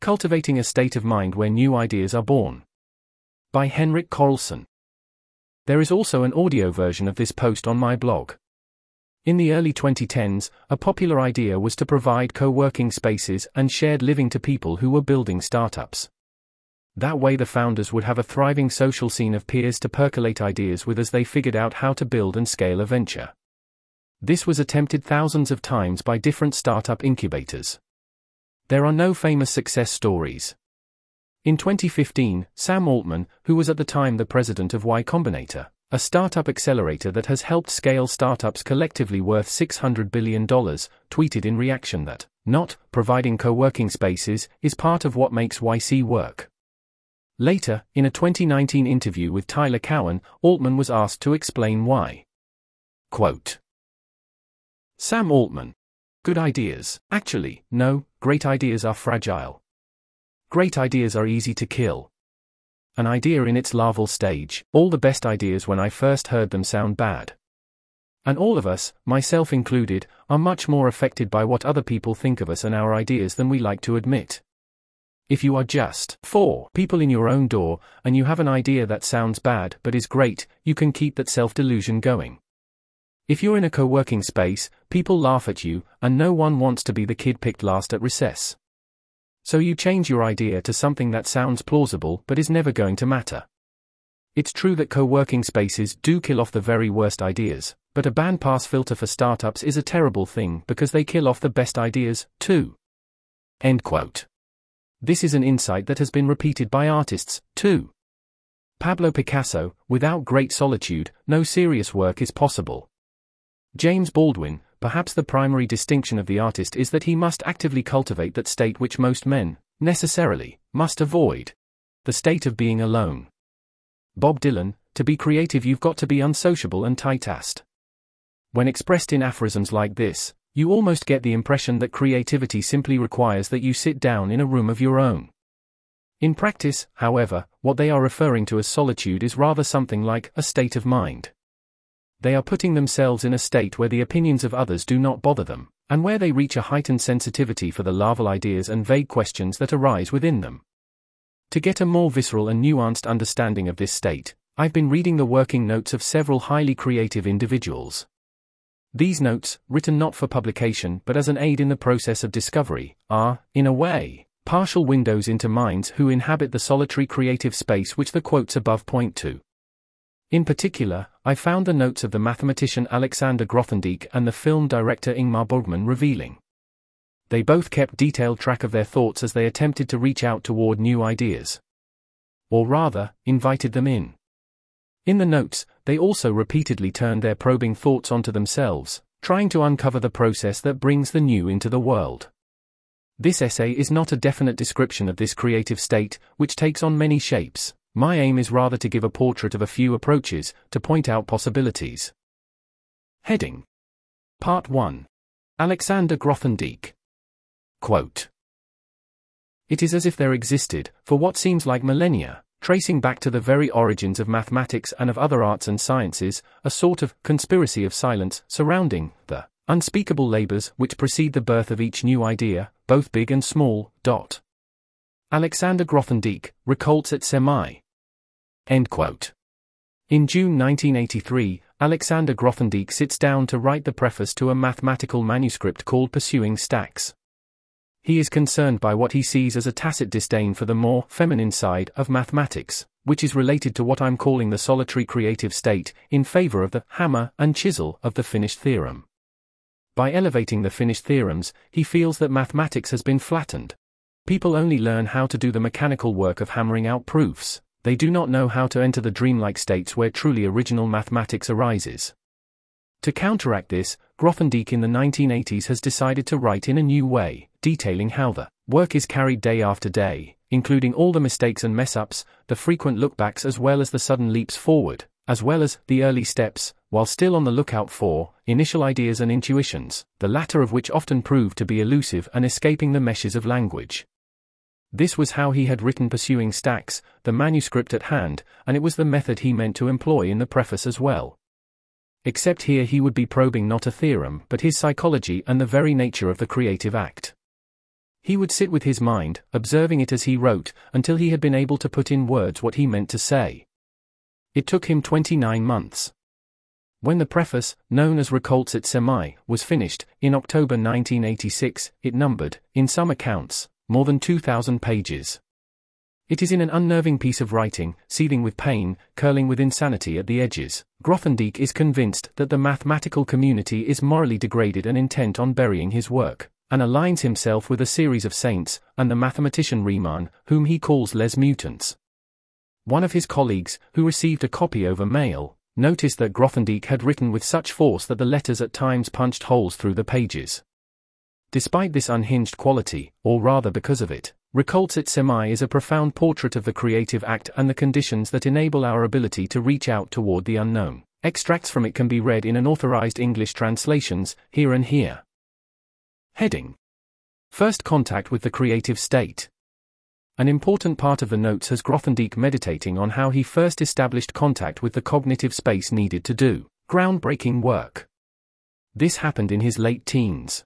Cultivating a State of Mind Where New Ideas Are Born. By Henrik Karlsson. There is also an audio version of this post on my blog. In the early 2010s, a popular idea was to provide co working spaces and shared living to people who were building startups. That way, the founders would have a thriving social scene of peers to percolate ideas with as they figured out how to build and scale a venture. This was attempted thousands of times by different startup incubators. There are no famous success stories. In 2015, Sam Altman, who was at the time the president of Y Combinator, a startup accelerator that has helped scale startups collectively worth $600 billion, tweeted in reaction that, not providing co working spaces is part of what makes YC work. Later, in a 2019 interview with Tyler Cowen, Altman was asked to explain why. Quote Sam Altman. Good ideas. Actually, no, great ideas are fragile. Great ideas are easy to kill. An idea in its larval stage, all the best ideas when I first heard them sound bad. And all of us, myself included, are much more affected by what other people think of us and our ideas than we like to admit. If you are just four people in your own door, and you have an idea that sounds bad but is great, you can keep that self delusion going. If you're in a co working space, people laugh at you, and no one wants to be the kid picked last at recess. So you change your idea to something that sounds plausible but is never going to matter. It's true that co working spaces do kill off the very worst ideas, but a bandpass filter for startups is a terrible thing because they kill off the best ideas, too. End quote. This is an insight that has been repeated by artists, too. Pablo Picasso, without great solitude, no serious work is possible. James Baldwin, perhaps the primary distinction of the artist is that he must actively cultivate that state which most men, necessarily, must avoid the state of being alone. Bob Dylan, to be creative, you've got to be unsociable and tight-assed. When expressed in aphorisms like this, you almost get the impression that creativity simply requires that you sit down in a room of your own. In practice, however, what they are referring to as solitude is rather something like a state of mind. They are putting themselves in a state where the opinions of others do not bother them, and where they reach a heightened sensitivity for the larval ideas and vague questions that arise within them. To get a more visceral and nuanced understanding of this state, I've been reading the working notes of several highly creative individuals. These notes, written not for publication but as an aid in the process of discovery, are, in a way, partial windows into minds who inhabit the solitary creative space which the quotes above point to. In particular, I found the notes of the mathematician Alexander Grothendieck and the film director Ingmar Bergman revealing. They both kept detailed track of their thoughts as they attempted to reach out toward new ideas. Or rather, invited them in. In the notes, they also repeatedly turned their probing thoughts onto themselves, trying to uncover the process that brings the new into the world. This essay is not a definite description of this creative state, which takes on many shapes. My aim is rather to give a portrait of a few approaches, to point out possibilities. Heading Part 1 Alexander Grothendieck. Quote It is as if there existed, for what seems like millennia, tracing back to the very origins of mathematics and of other arts and sciences, a sort of conspiracy of silence surrounding the unspeakable labors which precede the birth of each new idea, both big and small. Dot. Alexander Grothendieck, Récoltes et Semailles. In June 1983, Alexander Grothendieck sits down to write the preface to a mathematical manuscript called Pursuing Stacks. He is concerned by what he sees as a tacit disdain for the more feminine side of mathematics, which is related to what I'm calling the solitary creative state, in favor of the hammer and chisel of the finished theorem. By elevating the finished theorems, he feels that mathematics has been flattened. People only learn how to do the mechanical work of hammering out proofs, they do not know how to enter the dreamlike states where truly original mathematics arises. To counteract this, Grothendieck in the 1980s has decided to write in a new way, detailing how the work is carried day after day, including all the mistakes and mess ups, the frequent lookbacks as well as the sudden leaps forward, as well as the early steps, while still on the lookout for initial ideas and intuitions, the latter of which often prove to be elusive and escaping the meshes of language. This was how he had written Pursuing Stacks, the manuscript at hand, and it was the method he meant to employ in the preface as well. Except here he would be probing not a theorem but his psychology and the very nature of the creative act. He would sit with his mind, observing it as he wrote, until he had been able to put in words what he meant to say. It took him 29 months. When the preface, known as Récoltes et Semailles, was finished, in October 1986, it numbered, in some accounts, more than 2,000 pages. It is in an unnerving piece of writing, seething with pain, curling with insanity at the edges. Grothendieck is convinced that the mathematical community is morally degraded and intent on burying his work, and aligns himself with a series of saints, and the mathematician Riemann, whom he calls les mutants. One of his colleagues, who received a copy over mail, noticed that Grothendieck had written with such force that the letters at times punched holes through the pages. Despite this unhinged quality, or rather because of it, Récoltes et Semailles is a profound portrait of the creative act and the conditions that enable our ability to reach out toward the unknown. Extracts from it can be read in unauthorized English translations, here and here. Heading First contact with the creative state. An important part of the notes has Grothendieck meditating on how he first established contact with the cognitive space needed to do groundbreaking work. This happened in his late teens.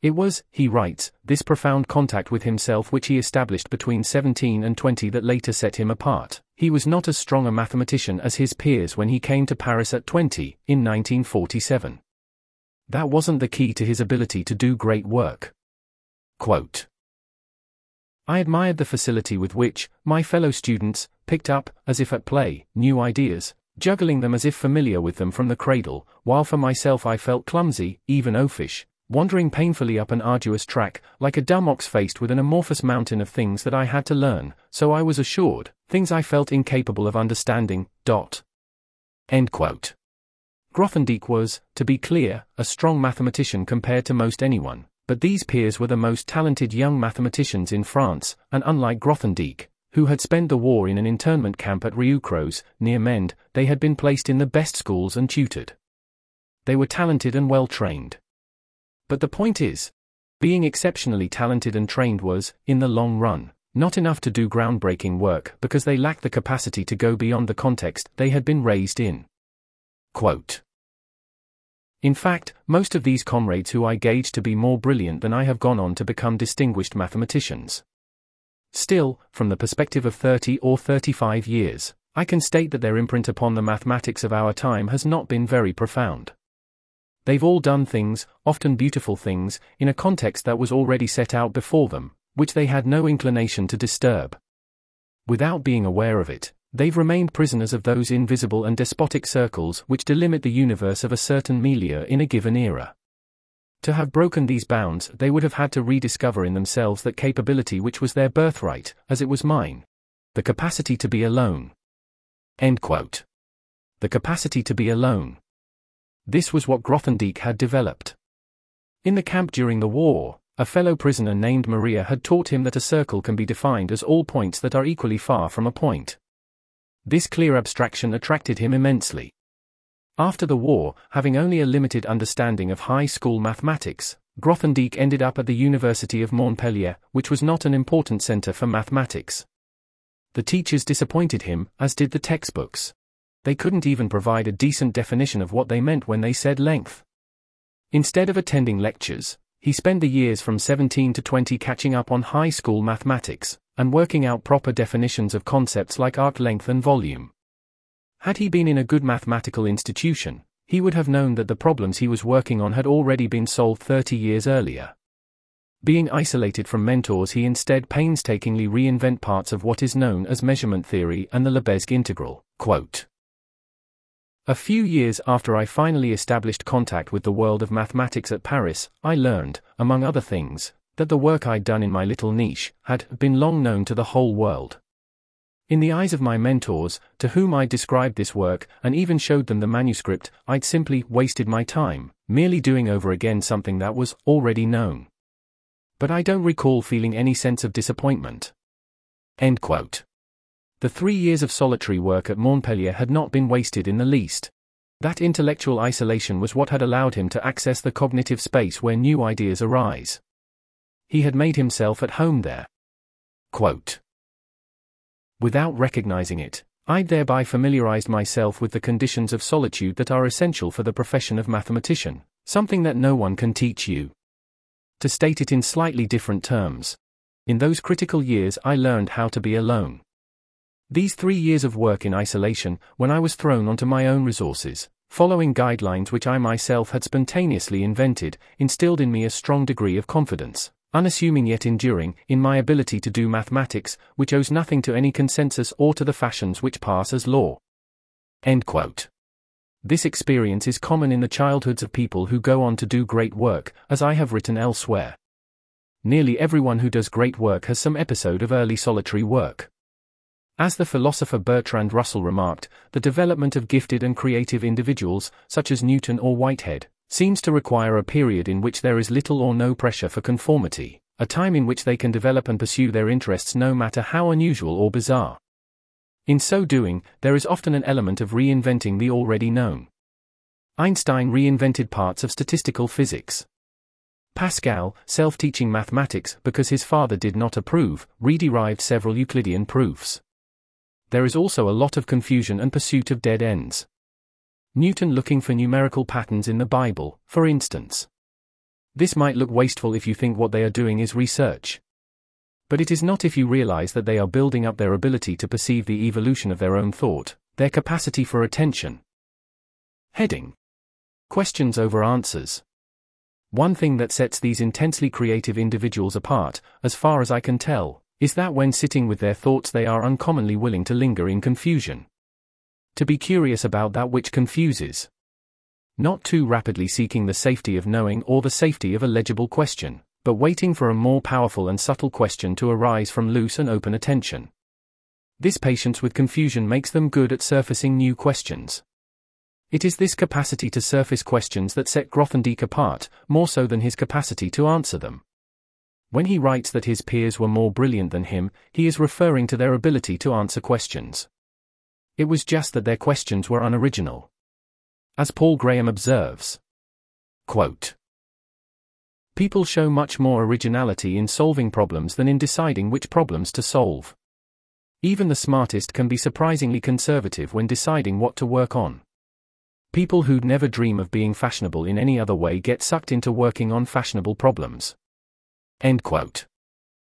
It was, he writes, this profound contact with himself which he established between 17 and 20 that later set him apart. He was not as strong a mathematician as his peers when he came to Paris at 20, in 1947. That wasn't the key to his ability to do great work. Quote, I admired the facility with which, my fellow students, picked up, as if at play, new ideas, juggling them as if familiar with them from the cradle, while for myself I felt clumsy, even oafish, wandering painfully up an arduous track, like a dumb ox faced with an amorphous mountain of things that I had to learn, so I was assured, things I felt incapable of understanding. Dot. End quote. Grothendieck was, to be clear, a strong mathematician compared to most anyone, but these peers were the most talented young mathematicians in France, and unlike Grothendieck, who had spent the war in an internment camp at Rieucros, near Mende, they had been placed in the best schools and tutored. They were talented and well trained. But the point is, being exceptionally talented and trained was, in the long run, not enough to do groundbreaking work because they lacked the capacity to go beyond the context they had been raised in. Quote in fact, most of these comrades who I gauge to be more brilliant than I have gone on to become distinguished mathematicians. Still, from the perspective of 30 or 35 years, I can state that their imprint upon the mathematics of our time has not been very profound. They've all done things, often beautiful things, in a context that was already set out before them, which they had no inclination to disturb. Without being aware of it, They've remained prisoners of those invisible and despotic circles which delimit the universe of a certain milieu in a given era. To have broken these bounds, they would have had to rediscover in themselves that capability which was their birthright, as it was mine. The capacity to be alone. The capacity to be alone. This was what Grothendieck had developed. In the camp during the war, a fellow prisoner named Maria had taught him that a circle can be defined as all points that are equally far from a point. This clear abstraction attracted him immensely. After the war, having only a limited understanding of high school mathematics, Grothendieck ended up at the University of Montpellier, which was not an important center for mathematics. The teachers disappointed him, as did the textbooks. They couldn't even provide a decent definition of what they meant when they said length. Instead of attending lectures, he spent the years from 17 to 20 catching up on high school mathematics, and working out proper definitions of concepts like arc length and volume. Had he been in a good mathematical institution, he would have known that the problems he was working on had already been solved 30 years earlier. Being isolated from mentors, he instead painstakingly reinvent parts of what is known as measurement theory and the Lebesgue integral. Quote. A few years after I finally established contact with the world of mathematics at Paris, I learned, among other things, that the work I'd done in my little niche had been long known to the whole world. In the eyes of my mentors, to whom I described this work and even showed them the manuscript, I'd simply wasted my time, merely doing over again something that was already known. But I don't recall feeling any sense of disappointment. End quote. The three years of solitary work at Montpellier had not been wasted in the least. That intellectual isolation was what had allowed him to access the cognitive space where new ideas arise he had made himself at home there. Quote. Without recognizing it, I'd thereby familiarized myself with the conditions of solitude that are essential for the profession of mathematician, something that no one can teach you. To state it in slightly different terms. In those critical years, I learned how to be alone. These three years of work in isolation, when I was thrown onto my own resources, following guidelines which I myself had spontaneously invented, instilled in me a strong degree of confidence, unassuming yet enduring, in my ability to do mathematics, which owes nothing to any consensus or to the fashions which pass as law. This experience is common in the childhoods of people who go on to do great work, as I have written elsewhere. Nearly everyone who does great work has some episode of early solitary work. As the philosopher Bertrand Russell remarked, the development of gifted and creative individuals, such as Newton or Whitehead, seems to require a period in which there is little or no pressure for conformity, a time in which they can develop and pursue their interests no matter how unusual or bizarre. In so doing, there is often an element of reinventing the already known. Einstein reinvented parts of statistical physics. Pascal, self teaching mathematics because his father did not approve, re-derived several Euclidean proofs there is also a lot of confusion and pursuit of dead ends. Newton looking for numerical patterns in the Bible, for instance. This might look wasteful if you think what they are doing is research. But it is not if you realize that they are building up their ability to perceive the evolution of their own thought, their capacity for attention. Heading Questions over answers. One thing that sets these intensely creative individuals apart, as far as I can tell, is that when sitting with their thoughts they are uncommonly willing to linger in confusion. To be curious about that which confuses. Not too rapidly seeking the safety of knowing or the safety of a legible question, but waiting for a more powerful and subtle question to arise from loose and open attention. This patience with confusion makes them good at surfacing new questions. It is this capacity to surface questions that set Grothendieck apart, more so than his capacity to answer them. When he writes that his peers were more brilliant than him, he is referring to their ability to answer questions. It was just that their questions were unoriginal. As Paul Graham observes, quote, People show much more originality in solving problems than in deciding which problems to solve. Even the smartest can be surprisingly conservative when deciding what to work on. People who'd never dream of being fashionable in any other way get sucked into working on fashionable problems. End quote.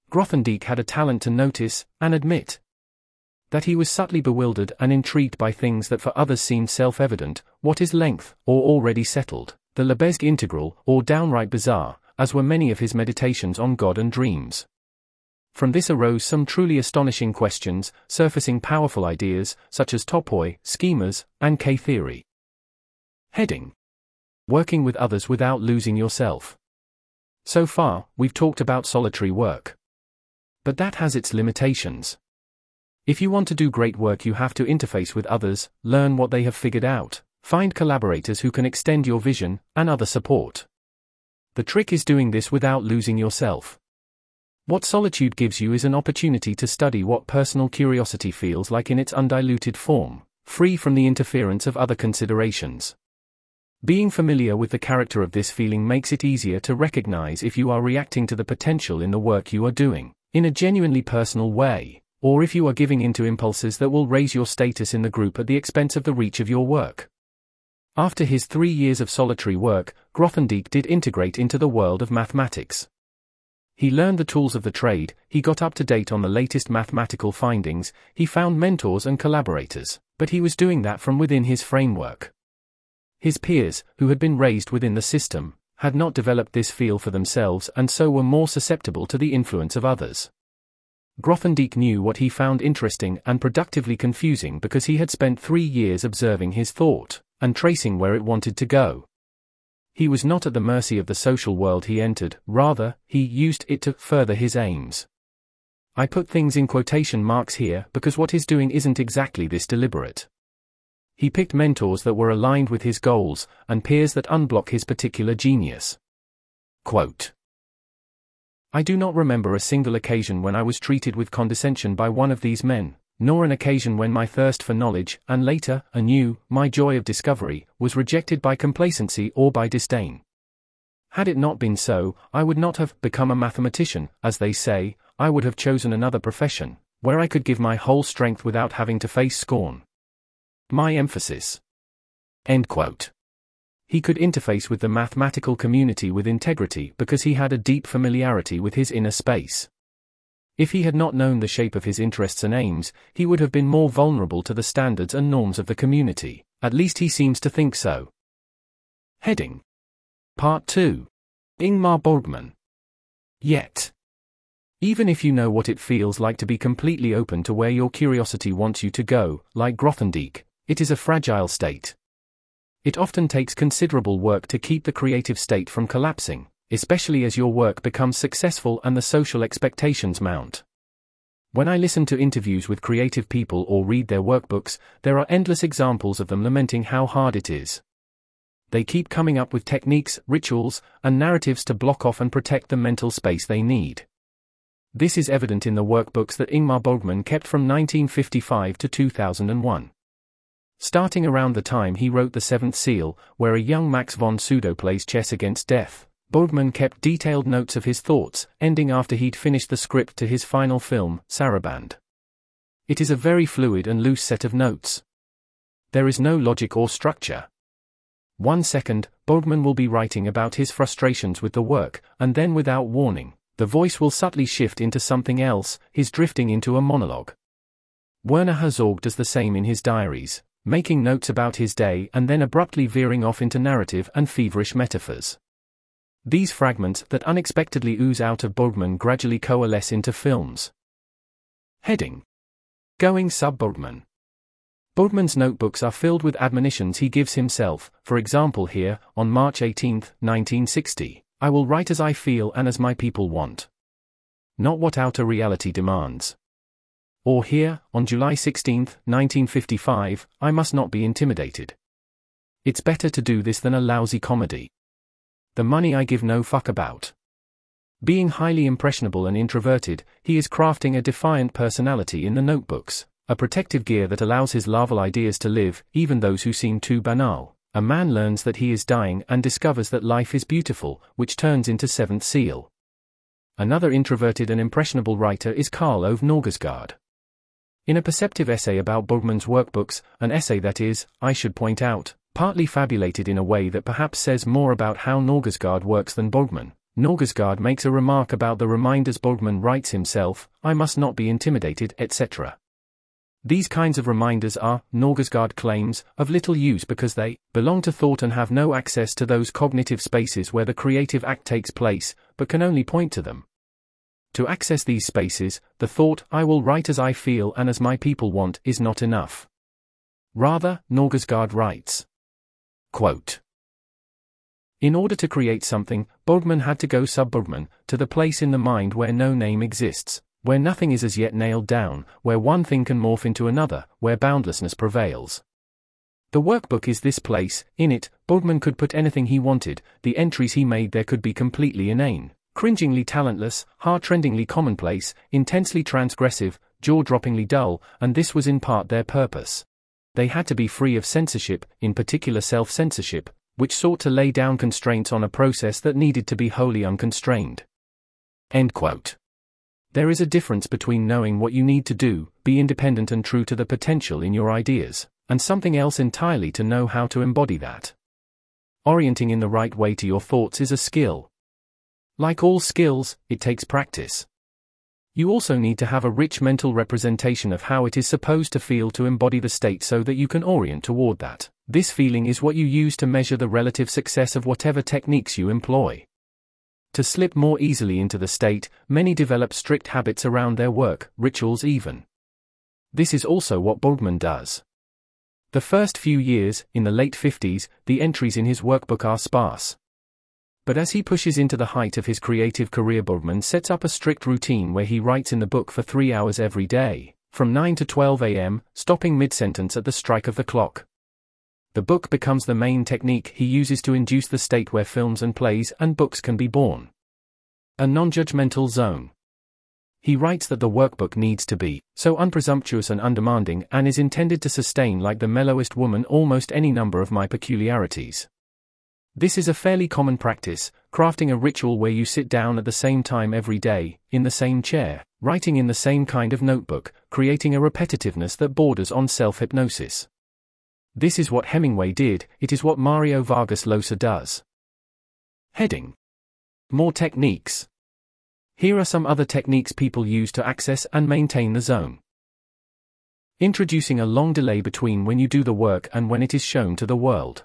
Grothendieck had a talent to notice, and admit, that he was subtly bewildered and intrigued by things that for others seemed self-evident, what is length, or already settled, the Lebesgue integral, or downright bizarre, as were many of his meditations on God and dreams. From this arose some truly astonishing questions, surfacing powerful ideas, such as topoi, schemas, and K-theory. Heading. Working with others without losing yourself. So far, we've talked about solitary work. But that has its limitations. If you want to do great work, you have to interface with others, learn what they have figured out, find collaborators who can extend your vision, and other support. The trick is doing this without losing yourself. What solitude gives you is an opportunity to study what personal curiosity feels like in its undiluted form, free from the interference of other considerations. Being familiar with the character of this feeling makes it easier to recognize if you are reacting to the potential in the work you are doing, in a genuinely personal way, or if you are giving in to impulses that will raise your status in the group at the expense of the reach of your work. After his three years of solitary work, Grothendieck did integrate into the world of mathematics. He learned the tools of the trade, he got up to date on the latest mathematical findings, he found mentors and collaborators, but he was doing that from within his framework. His peers, who had been raised within the system, had not developed this feel for themselves and so were more susceptible to the influence of others. Grothendieck knew what he found interesting and productively confusing because he had spent three years observing his thought and tracing where it wanted to go. He was not at the mercy of the social world he entered, rather, he used it to further his aims. I put things in quotation marks here because what he's doing isn't exactly this deliberate. He picked mentors that were aligned with his goals, and peers that unblock his particular genius. Quote. I do not remember a single occasion when I was treated with condescension by one of these men, nor an occasion when my thirst for knowledge, and later, anew, my joy of discovery, was rejected by complacency or by disdain. Had it not been so, I would not have become a mathematician, as they say, I would have chosen another profession, where I could give my whole strength without having to face scorn. My emphasis. End quote. he could interface with the mathematical community with integrity because he had a deep familiarity with his inner space. If he had not known the shape of his interests and aims, he would have been more vulnerable to the standards and norms of the community, at least he seems to think so. Heading Part 2 Ingmar Bergman Yet. Even if you know what it feels like to be completely open to where your curiosity wants you to go, like Grothendieck, it is a fragile state. It often takes considerable work to keep the creative state from collapsing, especially as your work becomes successful and the social expectations mount. When I listen to interviews with creative people or read their workbooks, there are endless examples of them lamenting how hard it is. They keep coming up with techniques, rituals, and narratives to block off and protect the mental space they need. This is evident in the workbooks that Ingmar Bergman kept from 1955 to 2001. Starting around the time he wrote The Seventh Seal, where a young Max von Sydow plays chess against death, Bergman kept detailed notes of his thoughts, ending after he'd finished the script to his final film, Saraband. It is a very fluid and loose set of notes. There is no logic or structure. One second, Bergman will be writing about his frustrations with the work, and then without warning, the voice will subtly shift into something else, his drifting into a monologue. Werner Herzog does the same in his diaries, making notes about his day and then abruptly veering off into narrative and feverish metaphors. These fragments that unexpectedly ooze out of Borgman gradually coalesce into films. Heading Going Sub Borgman. Borgman's notebooks are filled with admonitions he gives himself, for example, here, on March 18, 1960, I will write as I feel and as my people want. Not what outer reality demands. Or here, on July 16, 1955, I must not be intimidated. It's better to do this than a lousy comedy. The money I give no fuck about. Being highly impressionable and introverted, he is crafting a defiant personality in the notebooks, a protective gear that allows his larval ideas to live, even those who seem too banal. A man learns that he is dying and discovers that life is beautiful, which turns into Seventh Seal. Another introverted and impressionable writer is Karl Ove Knausgaard. In a perceptive essay about Bergman's workbooks, an essay that is, I should point out, partly fabulated in a way that perhaps says more about how Knausgaard works than Bergman, Knausgaard makes a remark about the reminders Bergman writes himself, I must not be intimidated, etc. These kinds of reminders are, Knausgaard claims, of little use because they belong to thought and have no access to those cognitive spaces where the creative act takes place, but can only point to them. To access these spaces, the thought, I will write as I feel and as my people want, is not enough. Rather, Knausgaard writes. Quote, in order to create something, Bergman had to go sub Bergman, to the place in the mind where no name exists, where nothing is as yet nailed down, where one thing can morph into another, where boundlessness prevails. The workbook is this place, in it, Bergman could put anything he wanted, the entries he made there could be completely inane, cringingly talentless, heart-rendingly commonplace, intensely transgressive, jaw-droppingly dull, and this was in part their purpose. They had to be free of censorship, in particular self-censorship, which sought to lay down constraints on a process that needed to be wholly unconstrained. End quote. There is a difference between knowing what you need to do, be independent and true to the potential in your ideas, and something else entirely to know how to embody that. Orienting in the right way to your thoughts is a skill. Like all skills, it takes practice. You also need to have a rich mental representation of how it is supposed to feel to embody the state so that you can orient toward that. This feeling is what you use to measure the relative success of whatever techniques you employ. To slip more easily into the state, many develop strict habits around their work, rituals even. This is also what Bergman does. The first few years, in the late 50s, the entries in his workbook are sparse. But as he pushes into the height of his creative career, Bergman sets up a strict routine where he writes in the book for three hours every day, from 9 to 12 am, stopping mid sentence at the strike of the clock. The book becomes the main technique he uses to induce the state where films and plays and books can be born. A non-judgmental zone. He writes that the workbook needs to be so unpresumptuous and undemanding and is intended to sustain like the mellowest woman almost any number of my peculiarities. This is a fairly common practice, crafting a ritual where you sit down at the same time every day, in the same chair, writing in the same kind of notebook, creating a repetitiveness that borders on self-hypnosis. This is what Hemingway did, it is what Mario Vargas Llosa does. Heading More techniques. Here are some other techniques people use to access and maintain the zone. Introducing a long delay between when you do the work and when it is shown to the world.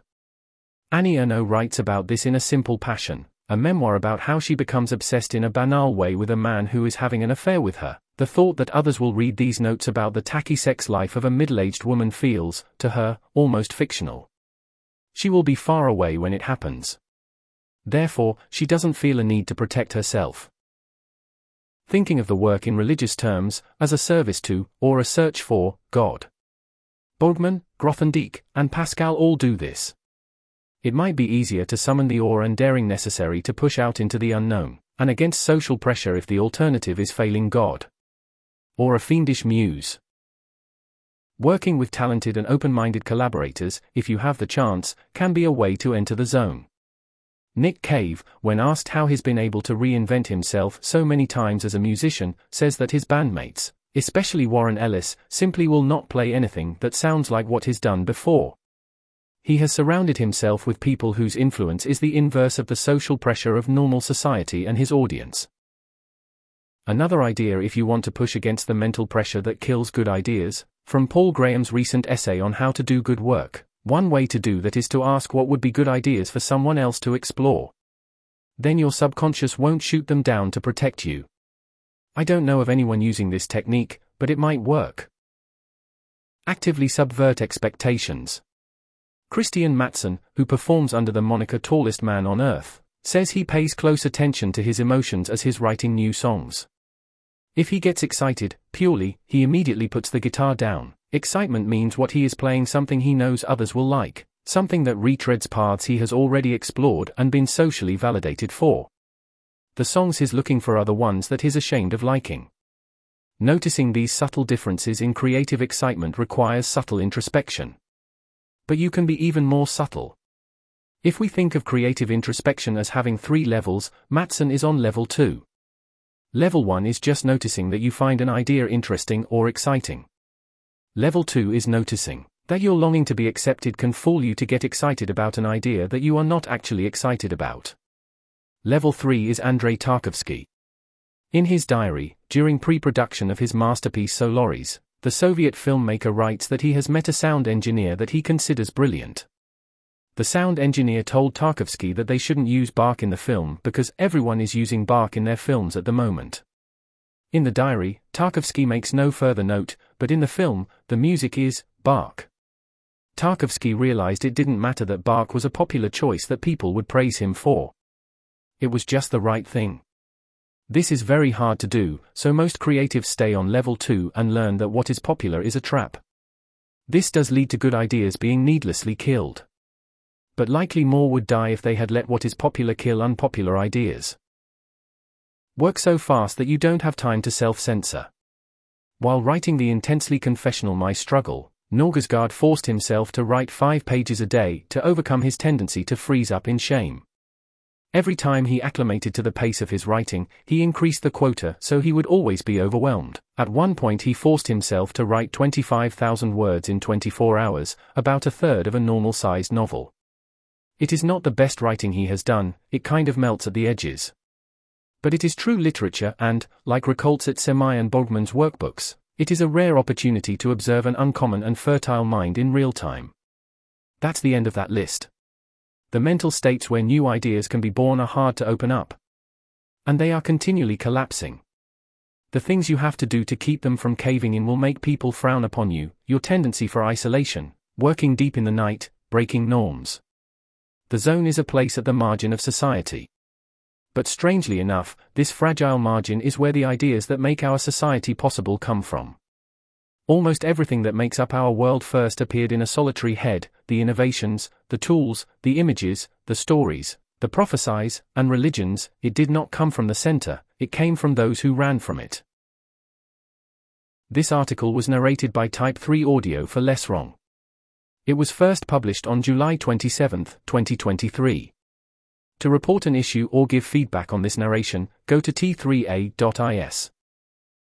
Annie Ernaux writes about this in A Simple Passion, a memoir about how she becomes obsessed in a banal way with a man who is having an affair with her. The thought that others will read these notes about the tacky sex life of a middle aged woman feels, to her, almost fictional. She will be far away when it happens. Therefore, she doesn't feel a need to protect herself. Thinking of the work in religious terms, as a service to, or a search for, God. Borgman, Grothendieck, and Pascal all do this. It might be easier to summon the awe and daring necessary to push out into the unknown, and against social pressure if the alternative is failing God or a fiendish muse. Working with talented and open minded collaborators, if you have the chance, can be a way to enter the zone. Nick Cave, when asked how he's been able to reinvent himself so many times as a musician, says that his bandmates, especially Warren Ellis, simply will not play anything that sounds like what he's done before. He has surrounded himself with people whose influence is the inverse of the social pressure of normal society and his audience. Another idea if you want to push against the mental pressure that kills good ideas, from Paul Graham's recent essay on how to do good work. One way to do that is to ask what would be good ideas for someone else to explore. Then your subconscious won't shoot them down to protect you. I don't know of anyone using this technique, but it might work. Actively subvert expectations. Kristian Matsson, who performs under the moniker Tallest Man on Earth, says he pays close attention to his emotions as he's writing new songs. If he gets excited, purely, he immediately puts the guitar down. Excitement means what he is playing something he knows others will like, something that retreads paths he has already explored and been socially validated for. The songs he's looking for are the ones that he's ashamed of liking. Noticing these subtle differences in creative excitement requires subtle introspection. But you can be even more subtle. If we think of creative introspection as having three levels, Matsson is on level 2. Level 1 is just noticing that you find an idea interesting or exciting. Level 2 is noticing that your longing to be accepted can fool you to get excited about an idea that you are not actually excited about. Level 3 is Andrei Tarkovsky. In his diary, during pre production of his masterpiece Solaris, the Soviet filmmaker writes that he has met a sound engineer that he considers brilliant. The sound engineer told Tarkovsky that they shouldn't use Bach in the film because everyone is using Bach in their films at the moment. In the diary, Tarkovsky makes no further note, but in the film, the music is Bach. Tarkovsky realized it didn't matter that Bach was a popular choice that people would praise him for. It was just the right thing. This is very hard to do, so most creatives stay on level 2 and learn that what is popular is a trap. This does lead to good ideas being needlessly killed but likely more would die if they had let what is popular kill unpopular ideas. Work so fast that you don't have time to self censor. While writing the intensely confessional My Struggle, Knausgaard forced himself to write five pages a day to overcome his tendency to freeze up in shame. Every time he acclimated to the pace of his writing, he increased the quota so he would always be overwhelmed. At one point, he forced himself to write 25,000 words in 24 hours, about a third of a normal sized novel. It is not the best writing he has done, it kind of melts at the edges. But it is true literature and, like Récoltes-et-Semailles and Borgman's workbooks, it is a rare opportunity to observe an uncommon and fertile mind in real time. That's the end of that list. The mental states where new ideas can be born are hard to open up. And they are continually collapsing. The things you have to do to keep them from caving in will make people frown upon you, your tendency for isolation, working deep in the night, breaking norms the zone is a place at the margin of society. But strangely enough, this fragile margin is where the ideas that make our society possible come from. Almost everything that makes up our world first appeared in a solitary head the innovations, the tools, the images, the stories, the prophecies, and religions, it did not come from the center, it came from those who ran from it. This article was narrated by Type 3 Audio for LessWrong. It was first published on July 27, 2023. To report an issue or give feedback on this narration, go to t3a.is.